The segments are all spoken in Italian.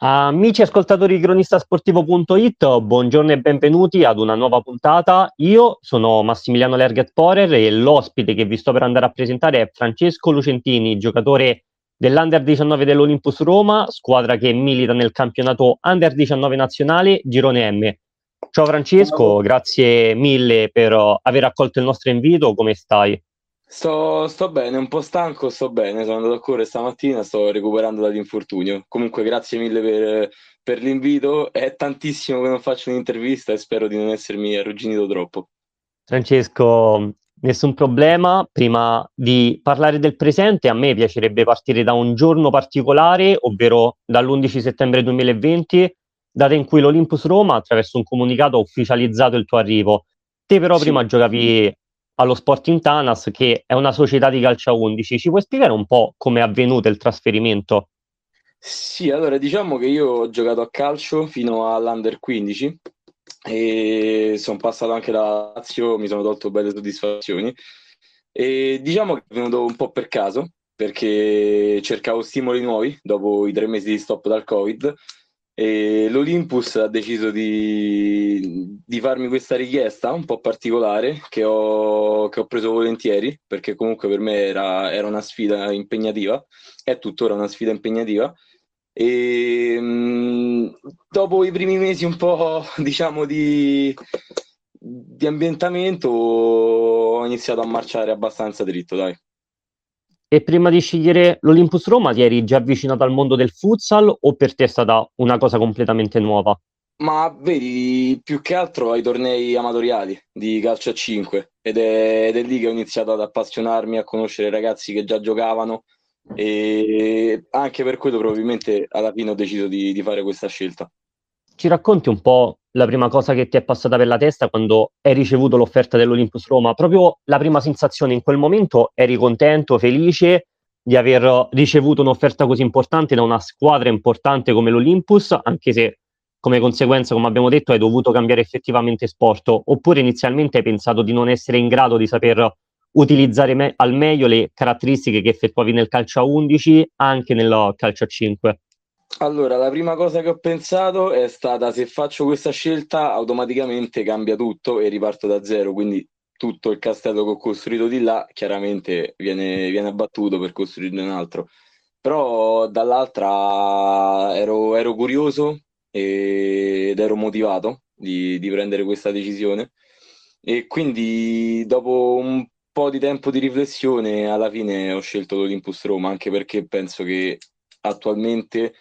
Amici ascoltatori di cronistasportivo.it, buongiorno e benvenuti ad una nuova puntata. Io sono Massimiliano Lerget Porer e l'ospite che vi sto per andare a presentare è Francesco Lucentini, giocatore dell'Under 19 dell'Olympus Roma, squadra che milita nel campionato Under 19 nazionale Girone M. Ciao Francesco, grazie mille per aver accolto il nostro invito, come stai? Sto, sto bene, un po' stanco, sto bene, sono andato a correre stamattina, sto recuperando dall'infortunio. Comunque grazie mille per, per l'invito, è tantissimo che non faccio un'intervista e spero di non essermi arrugginito troppo. Francesco, nessun problema. Prima di parlare del presente, a me piacerebbe partire da un giorno particolare, ovvero dall'11 settembre 2020, data in cui l'Olympus Roma, attraverso un comunicato, ha ufficializzato il tuo arrivo. Te però sì. prima giocavi allo Sporting Tanas, che è una società di calcio a 11. Ci puoi spiegare un po' come è avvenuto il trasferimento? Sì, allora diciamo che io ho giocato a calcio fino all'Under 15 e sono passato anche da Lazio, mi sono tolto belle soddisfazioni e diciamo che è venuto un po' per caso perché cercavo stimoli nuovi dopo i tre mesi di stop dal Covid e l'Olympus ha deciso di, di, farmi questa richiesta un po' particolare che ho, che ho preso volentieri perché comunque per me era, era, una sfida impegnativa, è tuttora una sfida impegnativa. E mh, dopo i primi mesi un po' diciamo di, di ambientamento ho iniziato a marciare abbastanza dritto, dai. E prima di scegliere l'Olympus Roma ti eri già avvicinato al mondo del futsal o per te è stata una cosa completamente nuova? Ma vedi, più che altro ai tornei amatoriali di calcio a 5 ed è, ed è lì che ho iniziato ad appassionarmi, a conoscere ragazzi che già giocavano e anche per quello probabilmente alla fine ho deciso di, di fare questa scelta. Ci racconti un po' la prima cosa che ti è passata per la testa quando hai ricevuto l'offerta dell'Olympus Roma? Proprio la prima sensazione in quel momento eri contento, felice di aver ricevuto un'offerta così importante da una squadra importante come l'Olympus, anche se come conseguenza, come abbiamo detto, hai dovuto cambiare effettivamente sport, oppure inizialmente hai pensato di non essere in grado di saper utilizzare me- al meglio le caratteristiche che effettuavi nel calcio a 11 anche nel calcio a 5? Allora, la prima cosa che ho pensato è stata se faccio questa scelta automaticamente cambia tutto e riparto da zero, quindi tutto il castello che ho costruito di là chiaramente viene, viene abbattuto per costruirne un altro. Però dall'altra ero, ero curioso ed ero motivato di, di prendere questa decisione e quindi dopo un po' di tempo di riflessione alla fine ho scelto l'Olympus Roma anche perché penso che attualmente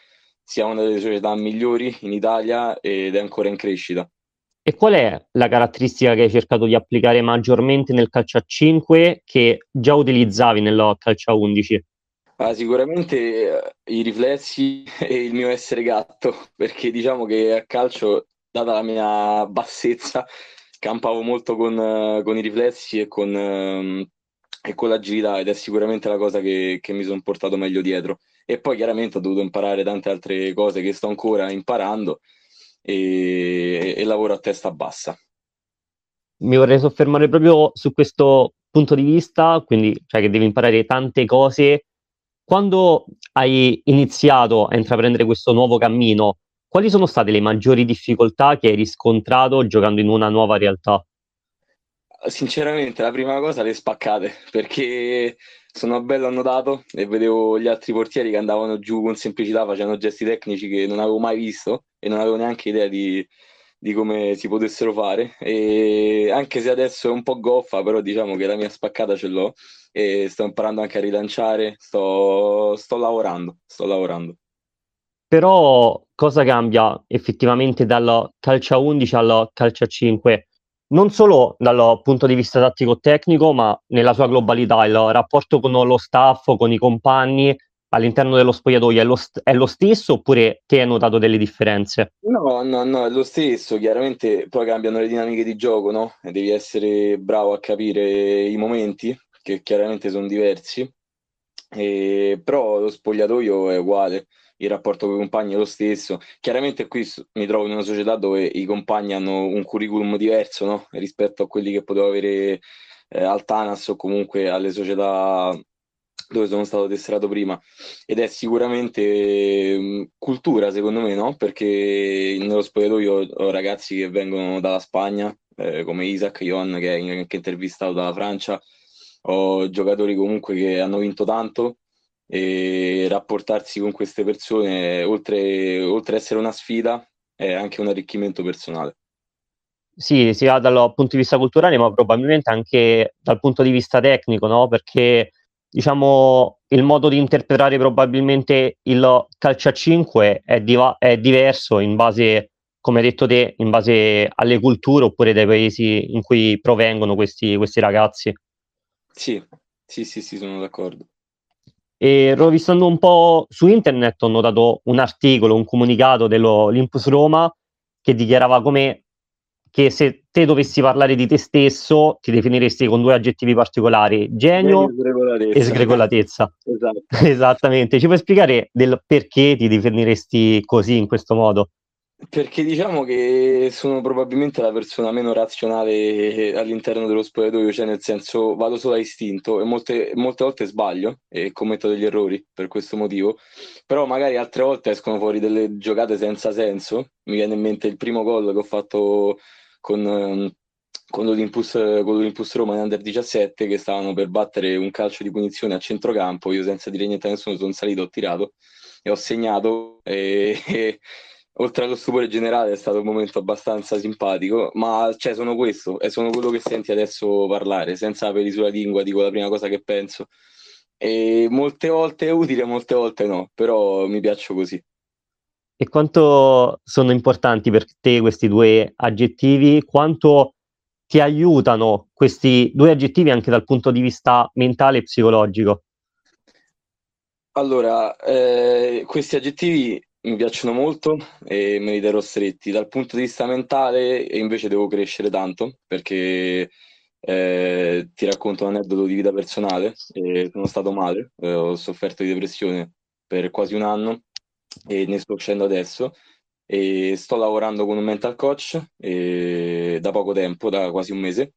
sia una delle società migliori in Italia ed è ancora in crescita. E qual è la caratteristica che hai cercato di applicare maggiormente nel calcio a 5 che già utilizzavi nel calcio a 11? Ah, sicuramente eh, i riflessi e il mio essere gatto, perché diciamo che a calcio, data la mia bassezza, campavo molto con, uh, con i riflessi e con, uh, e con l'agilità ed è sicuramente la cosa che, che mi sono portato meglio dietro e poi chiaramente ho dovuto imparare tante altre cose che sto ancora imparando e, e lavoro a testa bassa. Mi vorrei soffermare proprio su questo punto di vista, quindi cioè che devi imparare tante cose. Quando hai iniziato a intraprendere questo nuovo cammino, quali sono state le maggiori difficoltà che hai riscontrato giocando in una nuova realtà? Sinceramente, la prima cosa le spaccate, perché sono bello annotato e vedevo gli altri portieri che andavano giù con semplicità, facendo gesti tecnici che non avevo mai visto e non avevo neanche idea di, di come si potessero fare. E anche se adesso è un po' goffa, però diciamo che la mia spaccata ce l'ho e sto imparando anche a rilanciare, sto, sto lavorando, sto lavorando. Però cosa cambia effettivamente dal calcio a 11 al calcio a 5? Non solo dal punto di vista tattico-tecnico, ma nella sua globalità, il rapporto con lo staff, con i compagni all'interno dello spogliatoio è lo, st- è lo stesso oppure ti hai notato delle differenze? No, no, no, è lo stesso. Chiaramente poi cambiano le dinamiche di gioco, no? E devi essere bravo a capire i momenti, che chiaramente sono diversi. E... Però lo spogliatoio è uguale il rapporto con i compagni è lo stesso. Chiaramente qui mi trovo in una società dove i compagni hanno un curriculum diverso no? rispetto a quelli che potevo avere eh, al Tanas o comunque alle società dove sono stato tesserato prima ed è sicuramente mh, cultura secondo me, no? Perché nello spogliatoio ho ragazzi che vengono dalla Spagna, eh, come Isaac Ion che è anche intervistato dalla Francia, ho giocatori comunque che hanno vinto tanto e rapportarsi con queste persone, oltre, oltre ad essere una sfida, è anche un arricchimento personale. Sì, sia dal punto di vista culturale, ma probabilmente anche dal punto di vista tecnico, no? Perché diciamo il modo di interpretare probabilmente il calcio a 5 è, diva- è diverso in base, come hai detto te, in base alle culture oppure dai paesi in cui provengono questi, questi ragazzi. Sì, sì, sì, sì, sono d'accordo. E rovistando un po' su internet ho notato un articolo, un comunicato dell'Olympus Roma che dichiarava come che se te dovessi parlare di te stesso ti definiresti con due aggettivi particolari, genio, genio e sgregolatezza. esatto. Esattamente. Ci puoi spiegare del perché ti definiresti così in questo modo? Perché diciamo che sono probabilmente la persona meno razionale all'interno dello spogliatoio, cioè nel senso vado solo a istinto e molte, molte volte sbaglio e commetto degli errori per questo motivo, però magari altre volte escono fuori delle giocate senza senso. Mi viene in mente il primo gol che ho fatto con, ehm, con l'Olympus, con l'Olympus Roma in Under 17 che stavano per battere un calcio di punizione a centrocampo, io senza dire niente a nessuno sono salito, ho tirato e ho segnato e oltre allo stupore generale è stato un momento abbastanza simpatico, ma cioè, sono questo, e sono quello che senti adesso parlare, senza peli sulla lingua, dico la prima cosa che penso. E molte volte è utile, molte volte no, però mi piaccio così. E quanto sono importanti per te questi due aggettivi? Quanto ti aiutano questi due aggettivi anche dal punto di vista mentale e psicologico? Allora, eh, questi aggettivi mi piacciono molto e me li terrò stretti. Dal punto di vista mentale invece devo crescere tanto perché eh, ti racconto un aneddoto di vita personale. Eh, sono stato male, eh, ho sofferto di depressione per quasi un anno e ne sto uscendo adesso e sto lavorando con un mental coach da poco tempo, da quasi un mese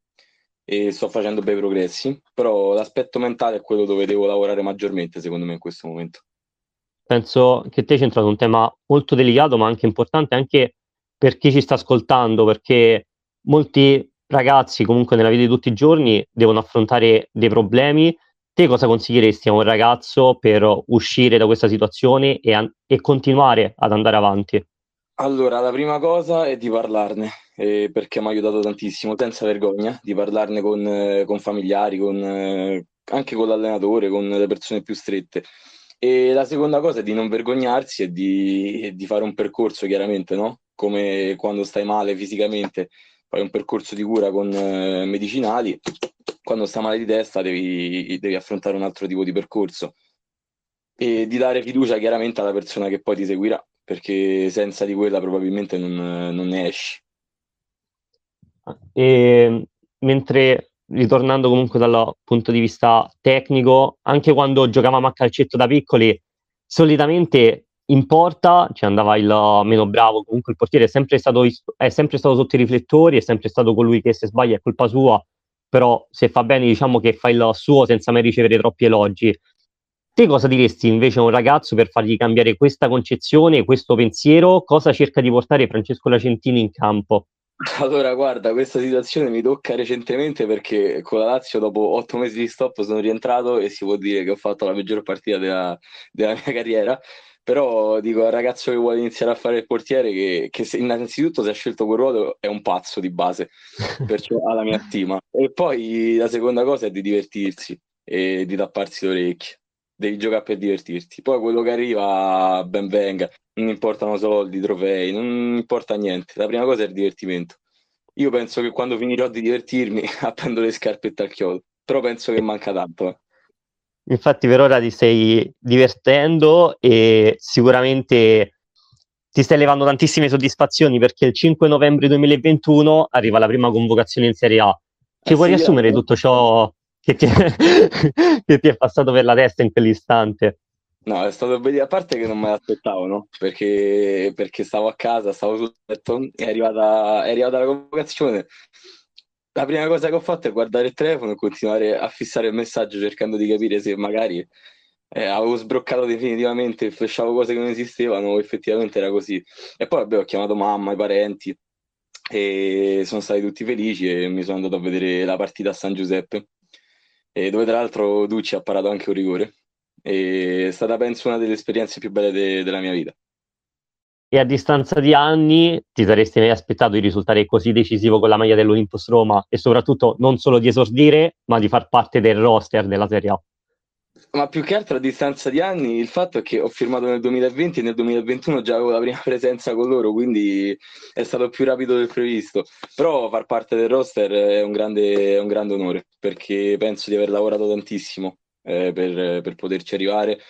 e sto facendo bei progressi, però l'aspetto mentale è quello dove devo lavorare maggiormente secondo me in questo momento penso che te hai centrato un tema molto delicato, ma anche importante anche per chi ci sta ascoltando, perché molti ragazzi comunque nella vita di tutti i giorni devono affrontare dei problemi. Te cosa consiglieresti a un ragazzo per uscire da questa situazione e, an- e continuare ad andare avanti? Allora, la prima cosa è di parlarne, eh, perché mi ha aiutato tantissimo, senza vergogna, di parlarne con, eh, con familiari, con, eh, anche con l'allenatore, con le persone più strette e la seconda cosa è di non vergognarsi e di, di fare un percorso, chiaramente, no? Come quando stai male fisicamente, fai un percorso di cura con eh, medicinali, quando stai male di testa devi, devi affrontare un altro tipo di percorso e di dare fiducia chiaramente alla persona che poi ti seguirà, perché senza di quella probabilmente non, non ne esci. E mentre ritornando comunque dal punto di vista tecnico, anche quando giocavamo a calcetto da piccoli, solitamente in porta ci andava il meno bravo, comunque il portiere è sempre stato, è sempre stato sotto i riflettori, è sempre stato colui che se sbaglia è colpa sua, però se fa bene diciamo che fa il suo senza mai ricevere troppi elogi. Te cosa diresti invece a un ragazzo per fargli cambiare questa concezione, questo pensiero? Cosa cerca di portare Francesco Lacentini in campo? Allora, guarda, questa situazione mi tocca recentemente perché con la Lazio dopo otto mesi di stop sono rientrato e si può dire che ho fatto la peggior partita della, della mia carriera. Però dico al ragazzo che vuole iniziare a fare il portiere che, che se, innanzitutto se ha scelto quel ruolo è un pazzo di base, perciò ha la mia stima. E poi la seconda cosa è di divertirsi e di tapparsi le orecchie devi giocare per divertirti. Poi quello che arriva, ben venga, non importano soldi, trofei, non importa niente. La prima cosa è il divertimento. Io penso che quando finirò di divertirmi appendo le scarpette al chiodo, però penso che manca tanto. Eh. Infatti per ora ti stai divertendo e sicuramente ti stai levando tantissime soddisfazioni perché il 5 novembre 2021 arriva la prima convocazione in Serie A. Ci eh puoi sì, riassumere eh. tutto ciò che ti, è, che ti è passato per la testa in quell'istante? No, è stato a parte che non me l'aspettavo, no? Perché, perché stavo a casa, stavo sul letto, è arrivata, è arrivata la convocazione, la prima cosa che ho fatto è guardare il telefono e continuare a fissare il messaggio cercando di capire se magari eh, avevo sbroccato definitivamente flashavo cose che non esistevano, effettivamente era così. E poi vabbè, ho chiamato mamma, i parenti e sono stati tutti felici e mi sono andato a vedere la partita a San Giuseppe, dove tra l'altro Ducci ha parato anche un rigore. E è stata penso una delle esperienze più belle de- della mia vita. E a distanza di anni ti saresti mai aspettato di risultare così decisivo con la maglia dell'Olympus Roma e soprattutto non solo di esordire, ma di far parte del roster della Serie A? Ma più che altro a distanza di anni, il fatto è che ho firmato nel 2020 e nel 2021 già avevo la prima presenza con loro, quindi è stato più rapido del previsto. Però far parte del roster è un grande, è un grande onore, perché penso di aver lavorato tantissimo eh, per, per poterci arrivare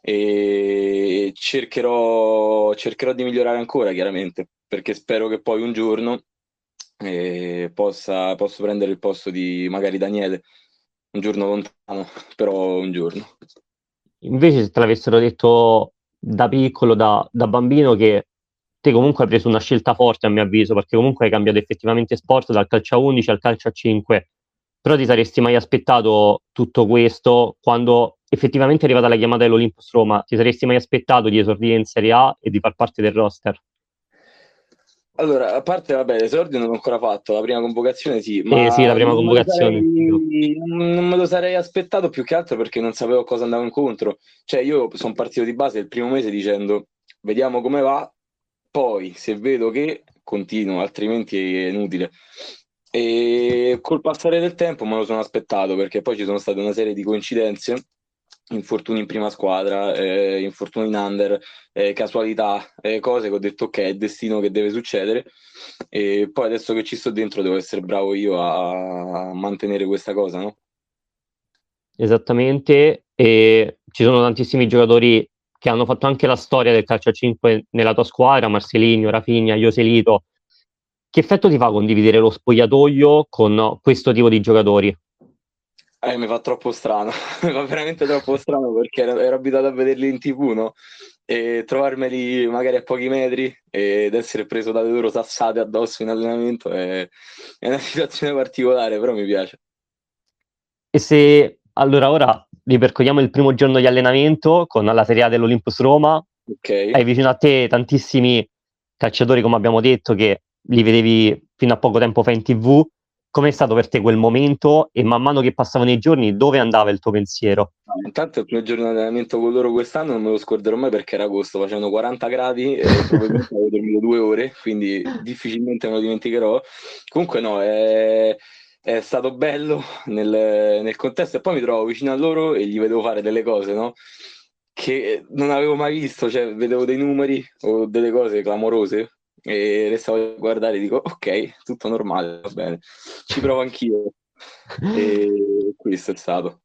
e cercherò, cercherò di migliorare ancora, chiaramente, perché spero che poi un giorno eh, possa, posso prendere il posto di magari Daniele, un giorno lontano, però un giorno. Invece se te l'avessero detto da piccolo, da, da bambino, che te comunque hai preso una scelta forte a mio avviso, perché comunque hai cambiato effettivamente sport dal calcio a 11 al calcio a 5, però ti saresti mai aspettato tutto questo quando effettivamente è arrivata la chiamata dell'Olympus Roma, ti saresti mai aspettato di esordire in Serie A e di far parte del roster? Allora, a parte, vabbè, l'esordio non l'ho ancora fatto, la prima convocazione sì, ma eh sì, la prima non convocazione. Sarei, non me lo sarei aspettato più che altro perché non sapevo cosa andavo incontro. Cioè, io sono partito di base il primo mese dicendo vediamo come va, poi se vedo che continuo, altrimenti è inutile. E col passare del tempo me lo sono aspettato perché poi ci sono state una serie di coincidenze infortuni in prima squadra, eh, infortuni in under, eh, casualità, eh, cose che ho detto ok, è destino che deve succedere e poi adesso che ci sto dentro devo essere bravo io a, a mantenere questa cosa, no? Esattamente, e ci sono tantissimi giocatori che hanno fatto anche la storia del calcio a 5 nella tua squadra, Marcelinho, Rafinha, Ioselito. Che effetto ti fa condividere lo spogliatoio con questo tipo di giocatori? Eh, mi fa troppo strano, mi fa veramente troppo strano perché ero, ero, abituato a vederli in tv, no? E trovarmeli magari a pochi metri ed essere preso dalle loro sassate addosso in allenamento è, è una situazione particolare, però mi piace. E se allora ora ripercorriamo il primo giorno di allenamento con la Serie A dell'Olympus Roma, okay. hai vicino a te tantissimi calciatori, come abbiamo detto, che li vedevi fino a poco tempo fa in tv com'è stato per te quel momento e man mano che passavano i giorni dove andava il tuo pensiero? Intanto il primo giorno di allenamento con loro quest'anno non me lo scorderò mai perché era agosto, facevano 40 gradi e probabilmente avevo dormito due ore, quindi difficilmente me lo dimenticherò. Comunque no, è, è stato bello nel, nel, contesto e poi mi trovo vicino a loro e gli vedevo fare delle cose, no? Che non avevo mai visto, cioè vedevo dei numeri o delle cose clamorose e restavo a guardare e dico ok, tutto normale, va bene, ci provo anch'io. e questo è stato.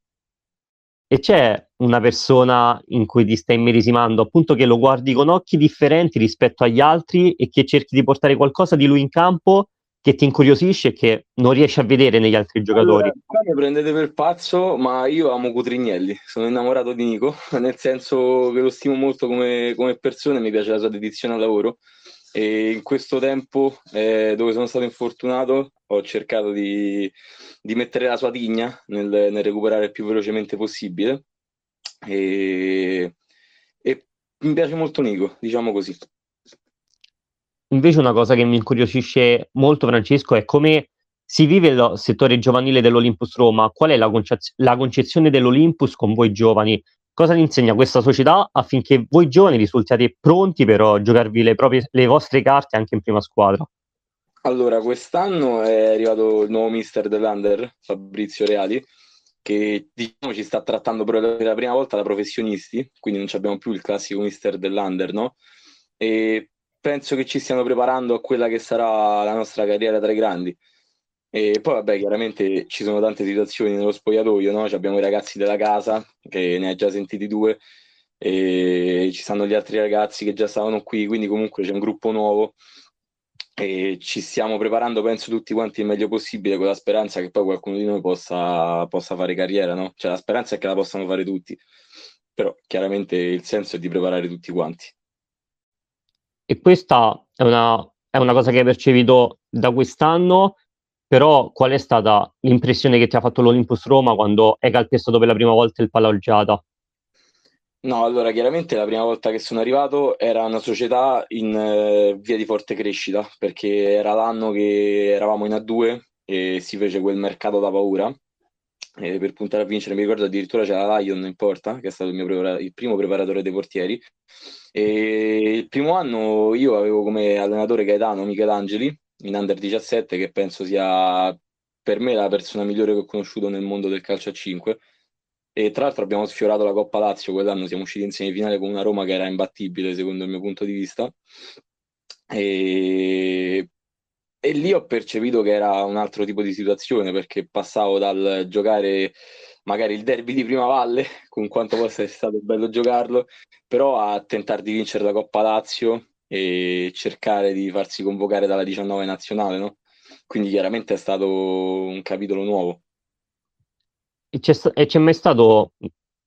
E c'è una persona in cui ti stai immedesimando, appunto che lo guardi con occhi differenti rispetto agli altri e che cerchi di portare qualcosa di lui in campo che ti incuriosisce e che non riesci a vedere negli altri giocatori. Allora, mi prendete per pazzo, ma io amo Cutrignelli, sono innamorato di Nico, nel senso che lo stimo molto come, come persona e mi piace la sua dedizione al lavoro e in questo tempo eh, dove sono stato infortunato ho cercato di, di mettere la sua tigna nel, nel, recuperare il più velocemente possibile e, e mi piace molto Nico, diciamo così. Invece una cosa che mi incuriosisce molto Francesco è come si vive il settore giovanile dell'Olympus Roma, qual è la, concez- la concezione dell'Olympus con voi giovani? Cosa ti insegna questa società affinché voi giovani risultiate pronti per giocarvi le, proprie, le vostre carte anche in prima squadra? Allora, quest'anno è arrivato il nuovo mister dell'Under, Fabrizio Reali, che diciamo ci sta trattando per la prima volta da professionisti, quindi non abbiamo più il classico mister dell'Under, no? E penso che ci stiano preparando a quella che sarà la nostra carriera tra i grandi. E poi, vabbè, chiaramente ci sono tante situazioni nello spogliatoio, no? abbiamo i ragazzi della casa, che ne hai già sentiti due, e ci stanno gli altri ragazzi che già stavano qui, quindi comunque c'è un gruppo nuovo e ci stiamo preparando, penso, tutti quanti il meglio possibile con la speranza che poi qualcuno di noi possa, possa fare carriera, no? Cioè la speranza è che la possano fare tutti, però chiaramente il senso è di preparare tutti quanti. E questa è una, è una cosa che hai percepito da quest'anno però qual è stata l'impressione che ti ha fatto l'Olympus Roma quando hai calpestato per la prima volta il Palaoggiata? No, allora chiaramente la prima volta che sono arrivato era una società in eh, via di forte crescita, perché era l'anno che eravamo in A2 e si fece quel mercato da paura eh, per puntare a vincere. Mi ricordo addirittura c'era Lion in porta, che è stato il, mio prepara- il primo preparatore dei portieri. E il primo anno io avevo come allenatore Gaetano Michelangeli in Under 17, che penso sia per me la persona migliore che ho conosciuto nel mondo del calcio a 5 e tra l'altro abbiamo sfiorato la Coppa Lazio quell'anno, siamo usciti in semifinale con una Roma che era imbattibile secondo il mio punto di vista. E, e lì ho percepito che era un altro tipo di situazione perché passavo dal giocare magari il derby di Prima Valle, con quanto possa essere stato bello giocarlo, però a tentare di vincere la Coppa Lazio e cercare di farsi convocare dalla 19 nazionale, no? Quindi chiaramente è stato un capitolo nuovo. E c'è, e c'è mai stato,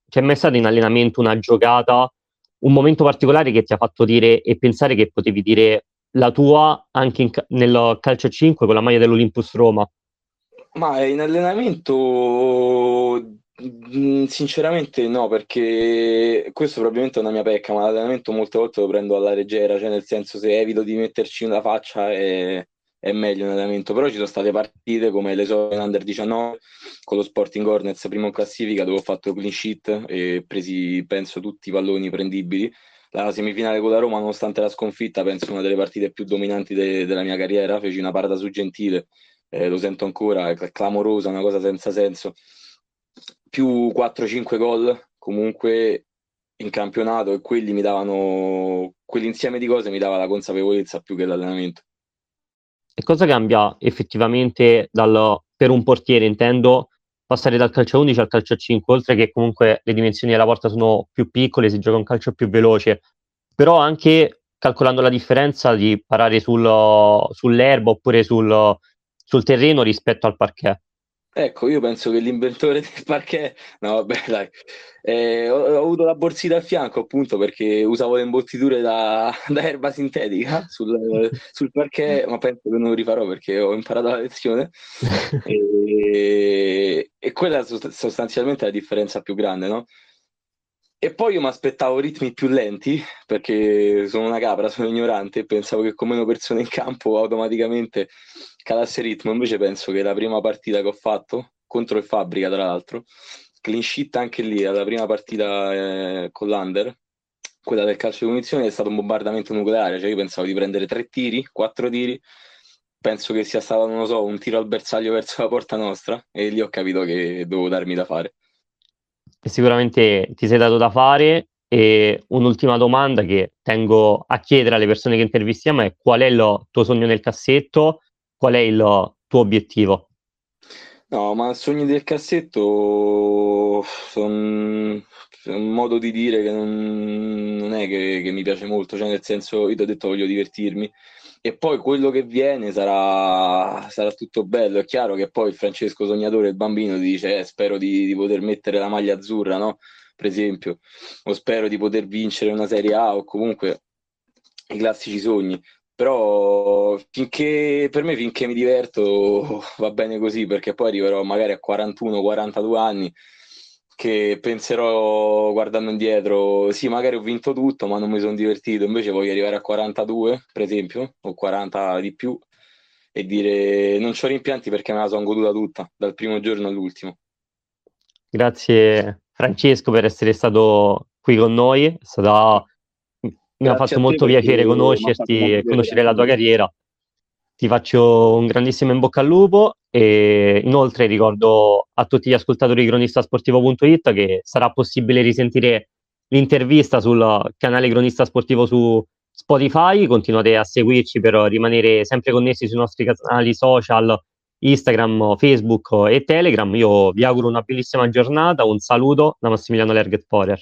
c'è mai stato in allenamento una giocata, un momento particolare che ti ha fatto dire e pensare che potevi dire la tua anche in, nel calcio 5 con la maglia dell'Olympus Roma? Ma in allenamento mm, sinceramente no, perché questo probabilmente è una mia pecca, ma l'allenamento molte volte lo prendo alla leggera, cioè nel senso se evito di metterci una faccia e è meglio in allenamento, però ci sono state partite come le so in Under 19 con lo Sporting Hornets primo in classifica dove ho fatto clean sheet e presi penso tutti i palloni prendibili. La semifinale con la Roma, nonostante la sconfitta, penso una delle partite più dominanti de- della mia carriera. Feci una parata su Gentile, eh, lo sento ancora, è clamorosa, una cosa senza senso. Più 4-5 gol comunque in campionato e quelli mi davano, quell'insieme di cose mi dava la consapevolezza più che l'allenamento. E cosa cambia effettivamente dal, per un portiere, intendo, passare dal calcio 11 al calcio 5, oltre che comunque le dimensioni della porta sono più piccole, si gioca un calcio più veloce, però anche calcolando la differenza di parare sul, sull'erba oppure sul, sul terreno rispetto al parquet. Ecco, io penso che l'inventore del parquet, no vabbè dai, eh, ho, ho, avuto la borsita a fianco appunto perché usavo le imbottiture da, da erba sintetica sul, sul, parquet, ma penso che non lo rifarò perché ho imparato la lezione. E, e quella è sostanzialmente la differenza più grande, no? E poi io mi aspettavo ritmi più lenti, perché sono una capra, sono ignorante, e pensavo che con meno persone in campo automaticamente calasse ritmo. Invece penso che la prima partita che ho fatto, contro il Fabbrica tra l'altro, clean sheet anche lì, la prima partita eh, con l'Under, quella del calcio di munizioni, è stato un bombardamento nucleare, cioè io pensavo di prendere tre tiri, quattro tiri, penso che sia stato, non lo so, un tiro al bersaglio verso la porta nostra, e lì ho capito che dovevo darmi da fare sicuramente ti sei dato da fare. E un'ultima domanda che tengo a chiedere alle persone che intervistiamo è qual è il tuo sogno nel cassetto, qual è il tuo obiettivo? No, ma sogni del cassetto sono un modo di dire che non, non è che, che, mi piace molto, cioè nel senso io ti ho detto voglio divertirmi e poi quello che viene sarà, sarà, tutto bello. È chiaro che poi Francesco Sognatore, il bambino, dice eh, spero di, di, poter mettere la maglia azzurra, no? Per esempio, o spero di poter vincere una Serie A o comunque i classici sogni. Però finché, per me finché mi diverto va bene così, perché poi arriverò magari a 41-42 anni che penserò guardando indietro, sì, magari ho vinto tutto, ma non mi sono divertito, invece voglio arrivare a 42, per esempio, o 40 di più, e dire non ho rimpianti perché me la sono goduta tutta, dal primo giorno all'ultimo. Grazie Francesco per essere stato qui con noi, stata... mi ha fatto molto piacere conoscerti e conoscere la tua carriera. Ti faccio un grandissimo in bocca al lupo e inoltre ricordo a tutti gli ascoltatori di cronistasportivo.it che sarà possibile risentire l'intervista sul canale Cronista Sportivo su Spotify. Continuate a seguirci per rimanere sempre connessi sui nostri canali social Instagram, Facebook e Telegram. Io vi auguro una bellissima giornata, un saluto da Massimiliano Lerget Porer.